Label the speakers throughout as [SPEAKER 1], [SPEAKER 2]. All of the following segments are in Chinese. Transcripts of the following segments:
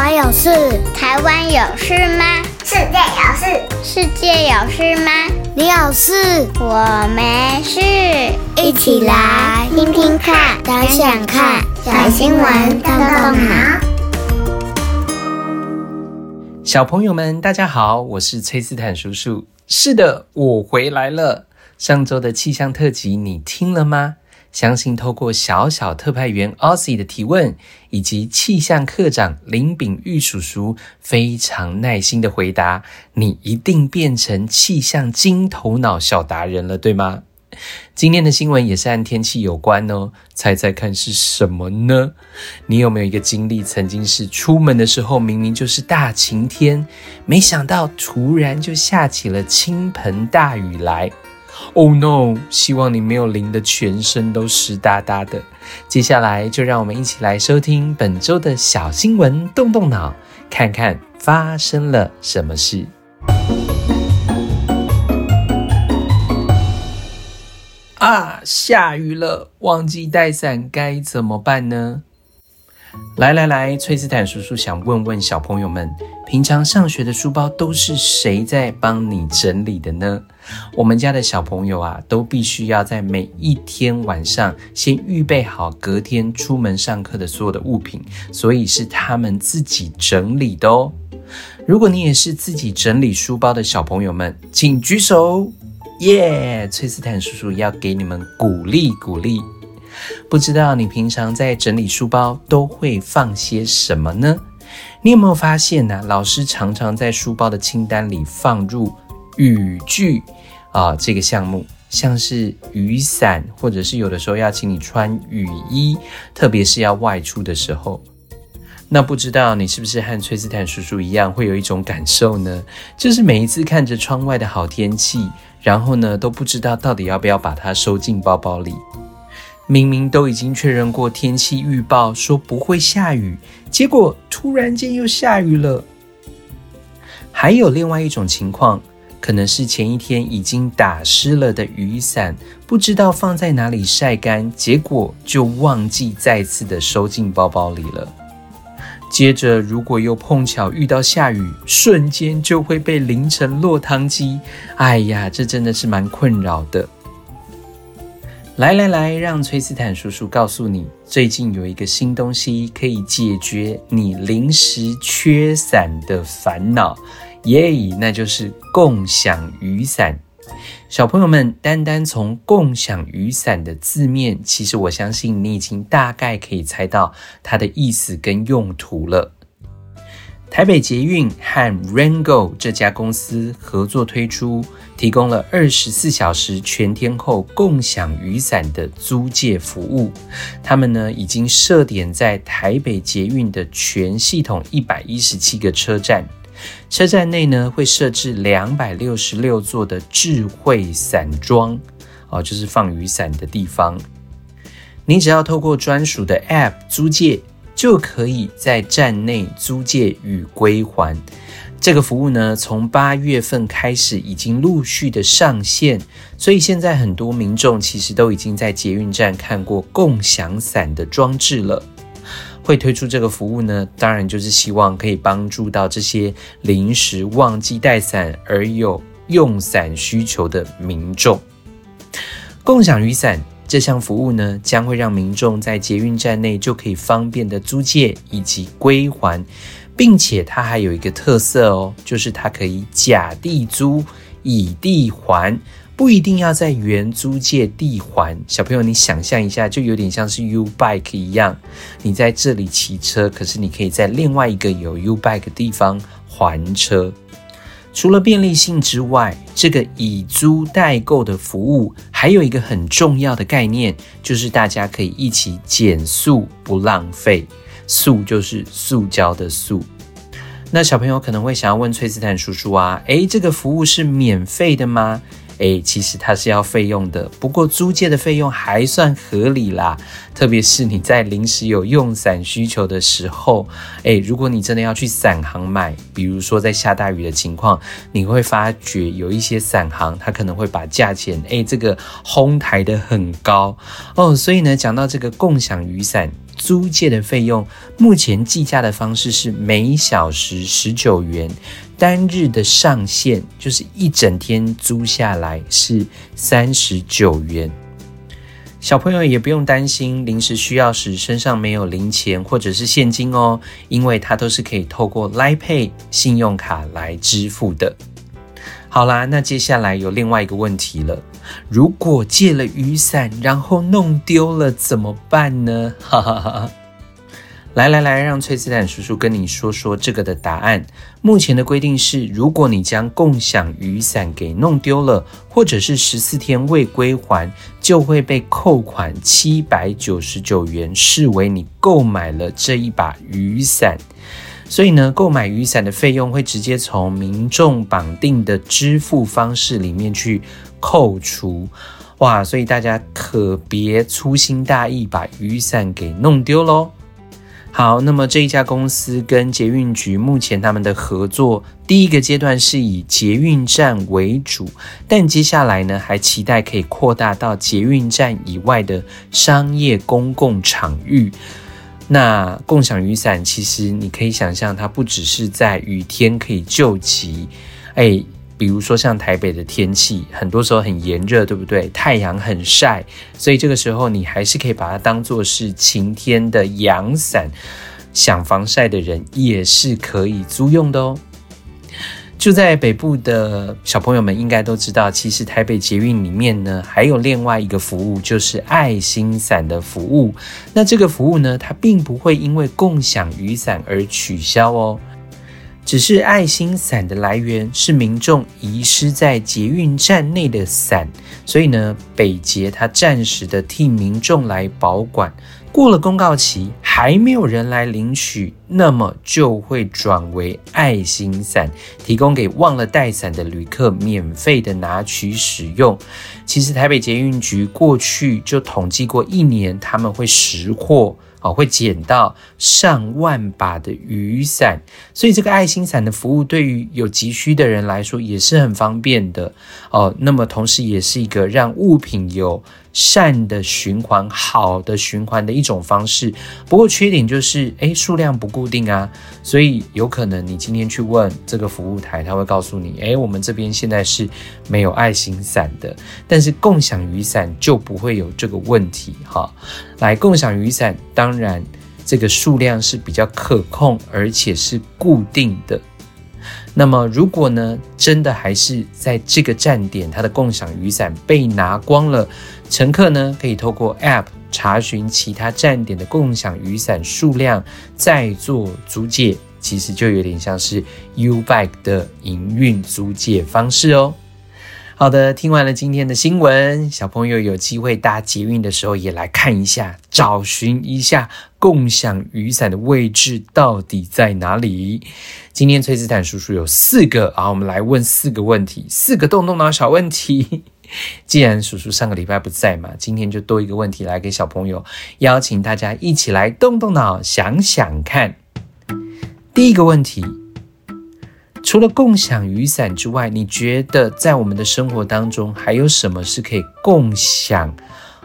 [SPEAKER 1] 我有事，
[SPEAKER 2] 台湾有事吗？
[SPEAKER 3] 世界有事，
[SPEAKER 2] 世界有事吗？
[SPEAKER 1] 你有事，
[SPEAKER 2] 我没事。
[SPEAKER 1] 一起来听听看，想想看，小新闻动动脑。
[SPEAKER 4] 小朋友们，大家好，我是崔斯坦叔叔。是的，我回来了。上周的气象特辑你听了吗？相信透过小小特派员 Ozzy 的提问，以及气象课长林炳玉叔叔非常耐心的回答，你一定变成气象金头脑小达人了，对吗？今天的新闻也是和天气有关哦，猜猜看是什么呢？你有没有一个经历，曾经是出门的时候明明就是大晴天，没想到突然就下起了倾盆大雨来？Oh no！希望你没有淋得全身都湿哒哒的。接下来就让我们一起来收听本周的小新闻，动动脑，看看发生了什么事。啊，下雨了，忘记带伞该怎么办呢？来来来，崔斯坦叔叔想问问小朋友们，平常上学的书包都是谁在帮你整理的呢？我们家的小朋友啊，都必须要在每一天晚上先预备好隔天出门上课的所有的物品，所以是他们自己整理的哦。如果你也是自己整理书包的小朋友们，请举手。耶，崔斯坦叔叔要给你们鼓励鼓励。不知道你平常在整理书包都会放些什么呢？你有没有发现呢、老师常常在书包的清单里放入雨具啊，这个项目，像是雨伞，或者是有的时候要请你穿雨衣，特别是要外出的时候。那不知道你是不是和崔斯坦叔叔一样，会有一种感受呢？就是每一次看着窗外的好天气，然后呢，都不知道到底要不要把它收进包包里。明明都已经确认过天气预报说不会下雨，结果突然间又下雨了。还有另外一种情况，可能是前一天已经打湿了的雨伞，不知道放在哪里晒干，结果就忘记再次的收进包包里了。接着，如果又碰巧遇到下雨，瞬间就会被淋成落汤鸡。哎呀，这真的是蛮困扰的。来来来，让崔斯坦叔叔告诉你，最近有一个新东西可以解决你临时缺伞的烦恼，耶、那就是共享雨伞。小朋友们，单单从共享雨伞的字面，其实我相信你已经大概可以猜到它的意思跟用途了。台北捷运和 Rango 这家公司合作推出，提供了二十四小时全天候共享雨伞的租借服务。他们呢，已经设点在台北捷运的全系统一百一十七个车站，车站内呢，会设置两百六十六座的智慧伞桩，哦，就是放雨伞的地方。你只要透过专属的 App 租借。就可以在站内租借与归还。这个服务呢，从八月份开始已经陆续的上线，所以现在很多民众其实都已经在捷运站看过共享伞的装置了。会推出这个服务呢，当然就是希望可以帮助到这些临时忘记带伞而有用伞需求的民众。共享雨伞。这项服务呢，将会让民众在捷运站内就可以方便的租借以及归还，并且它还有一个特色哦，就是它可以甲地租，乙地还，不一定要在原租借地还。小朋友，你想象一下，就有点像是 U Bike 一样，你在这里骑车，可是你可以在另外一个有 U Bike 的地方还车。除了便利性之外，这个以租代购的服务还有一个很重要的概念，就是大家可以一起减塑不浪费。塑就是塑胶的塑。那小朋友可能会想要问崔斯坦叔叔啊，诶，这个服务是免费的吗？诶，其实它是要费用的，不过租借的费用还算合理啦。特别是你在临时有用伞需求的时候，诶，如果你真的要去伞行买，比如说在下大雨的情况，你会发觉有一些伞行它可能会把价钱，诶，这个哄抬得很高哦。所以呢，讲到这个共享雨伞，租借的费用，目前计价的方式是每小时十九元，单日的上限就是一整天租下来是三十九元。小朋友也不用担心临时需要时身上没有零钱或者是现金哦，因为它都是可以透过 Line Pay 信用卡来支付的。好啦，那接下来有另外一个问题了，如果借了雨伞然后弄丢了怎么办呢？哈哈哈。来来来，让崔斯坦叔叔跟你说说这个的答案。目前的规定是，如果你将共享雨伞给弄丢了，或者是十四天未归还，就会被扣款七百九十九元，视为你购买了这一把雨伞。所以呢，购买雨伞的费用会直接从民众绑定的支付方式里面去扣除。哇，所以大家可别粗心大意，把雨伞给弄丢喽。好，那么这一家公司跟捷运局目前他们的合作，第一个阶段是以捷运站为主，但接下来呢，还期待可以扩大到捷运站以外的商业公共场域。那共享雨伞，其实你可以想象，它不只是在雨天可以救急，哎。比如说像台北的天气，很多时候很炎热，对不对？太阳很晒，所以这个时候你还是可以把它当做是晴天的阳伞，想防晒的人也是可以租用的哦。住在北部的小朋友们应该都知道，其实台北捷运里面呢，还有另外一个服务，就是爱心伞的服务。那这个服务呢，它并不会因为共享雨伞而取消哦。只是爱心伞的来源是民众遗失在捷运站内的伞，所以呢，北捷它暂时的替民众来保管。过了公告期还没有人来领取，那么就会转为爱心伞，提供给忘了带伞的旅客免费的拿取使用。其实台北捷运局过去就统计过一年，他们会拾获。哦，会捡到上万把的雨伞，所以这个爱心伞的服务对于有急需的人来说也是很方便的哦。那么同时也是一个让物品有善的循环、好的循环的一种方式。不过缺点就是，诶，数量不固定啊，所以有可能你今天去问这个服务台，他会告诉你，诶，我们这边现在是没有爱心伞的，但是共享雨伞就不会有这个问题哈。来，共享雨伞，当当然这个数量是比较可控，而且是固定的。那么，如果呢，真的还是在这个站点，它的共享雨伞被拿光了，乘客呢可以透过 App 查询其他站点的共享雨伞数量，再做租借。其实就有点像是 U-Bike 的营运租借方式哦。好的，听完了今天的新闻，小朋友有机会搭捷运的时候，也来看一下，找寻一下共享雨伞的位置到底在哪里。今天崔斯坦叔叔有四个啊，我们来问四个问题，四个动动脑小问题。既然叔叔上个礼拜不在嘛，今天就多一个问题来给小朋友，邀请大家一起来动动脑，想想看。第一个问题。除了共享雨伞之外，你觉得在我们的生活当中还有什么是可以共享、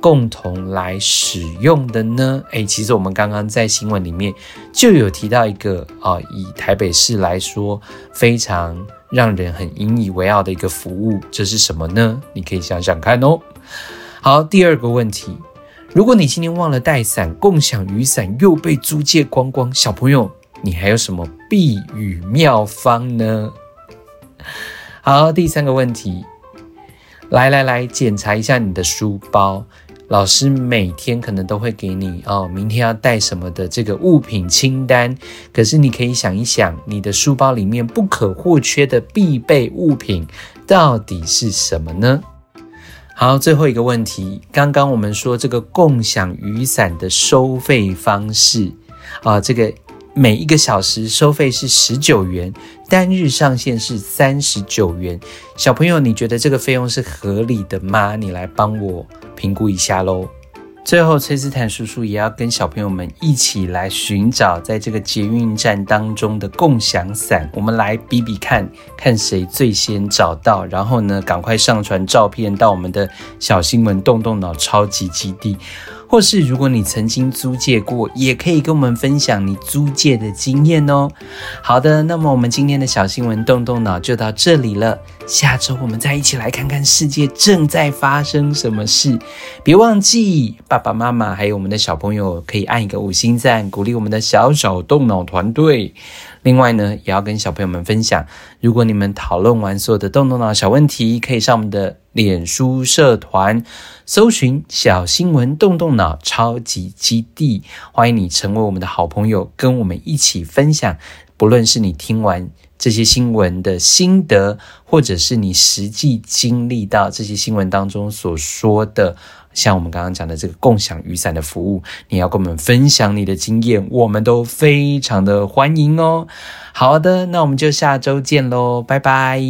[SPEAKER 4] 共同来使用的呢？诶，其实我们刚刚在新闻里面就有提到一个啊、以台北市来说非常让人很引以为傲的一个服务，这是什么呢？你可以想想看哦。好，第二个问题，如果你今天忘了带伞，共享雨伞又被租借光光，小朋友。你还有什么避雨妙方呢？好，第三个问题，来来来，检查一下你的书包。老师每天可能都会给你哦，明天要带什么的这个物品清单。可是你可以想一想，你的书包里面不可或缺的必备物品到底是什么呢？好，最后一个问题，刚刚我们说这个共享雨伞的收费方式啊，这个。每一个小时收费是十九元，单日上限是三十九元。小朋友，你觉得这个费用是合理的吗？你来帮我评估一下喽。最后，崔斯坦叔叔也要跟小朋友们一起来寻找在这个捷运站当中的共享伞，我们来比比看看谁最先找到，然后呢，赶快上传照片到我们的小新闻动动脑超级基地。或是如果你曾经租借过，也可以跟我们分享你租借的经验哦。好的，那么我们今天的小新闻动动脑就到这里了。下周我们再一起来看看世界正在发生什么事。别忘记爸爸妈妈还有我们的小朋友可以按一个五星赞，鼓励我们的小小动脑团队。另外呢，也要跟小朋友们分享，如果你们讨论完所有的动动脑小问题，可以上我们的脸书社团搜寻“小新闻动动脑超级基地”，欢迎你成为我们的好朋友，跟我们一起分享。不论是你听完这些新闻的心得，或者是你实际经历到这些新闻当中所说的，像我们刚刚讲的这个共享雨伞的服务，你要跟我们分享你的经验，我们都非常的欢迎哦。好的，那我们就下周见喽，拜拜。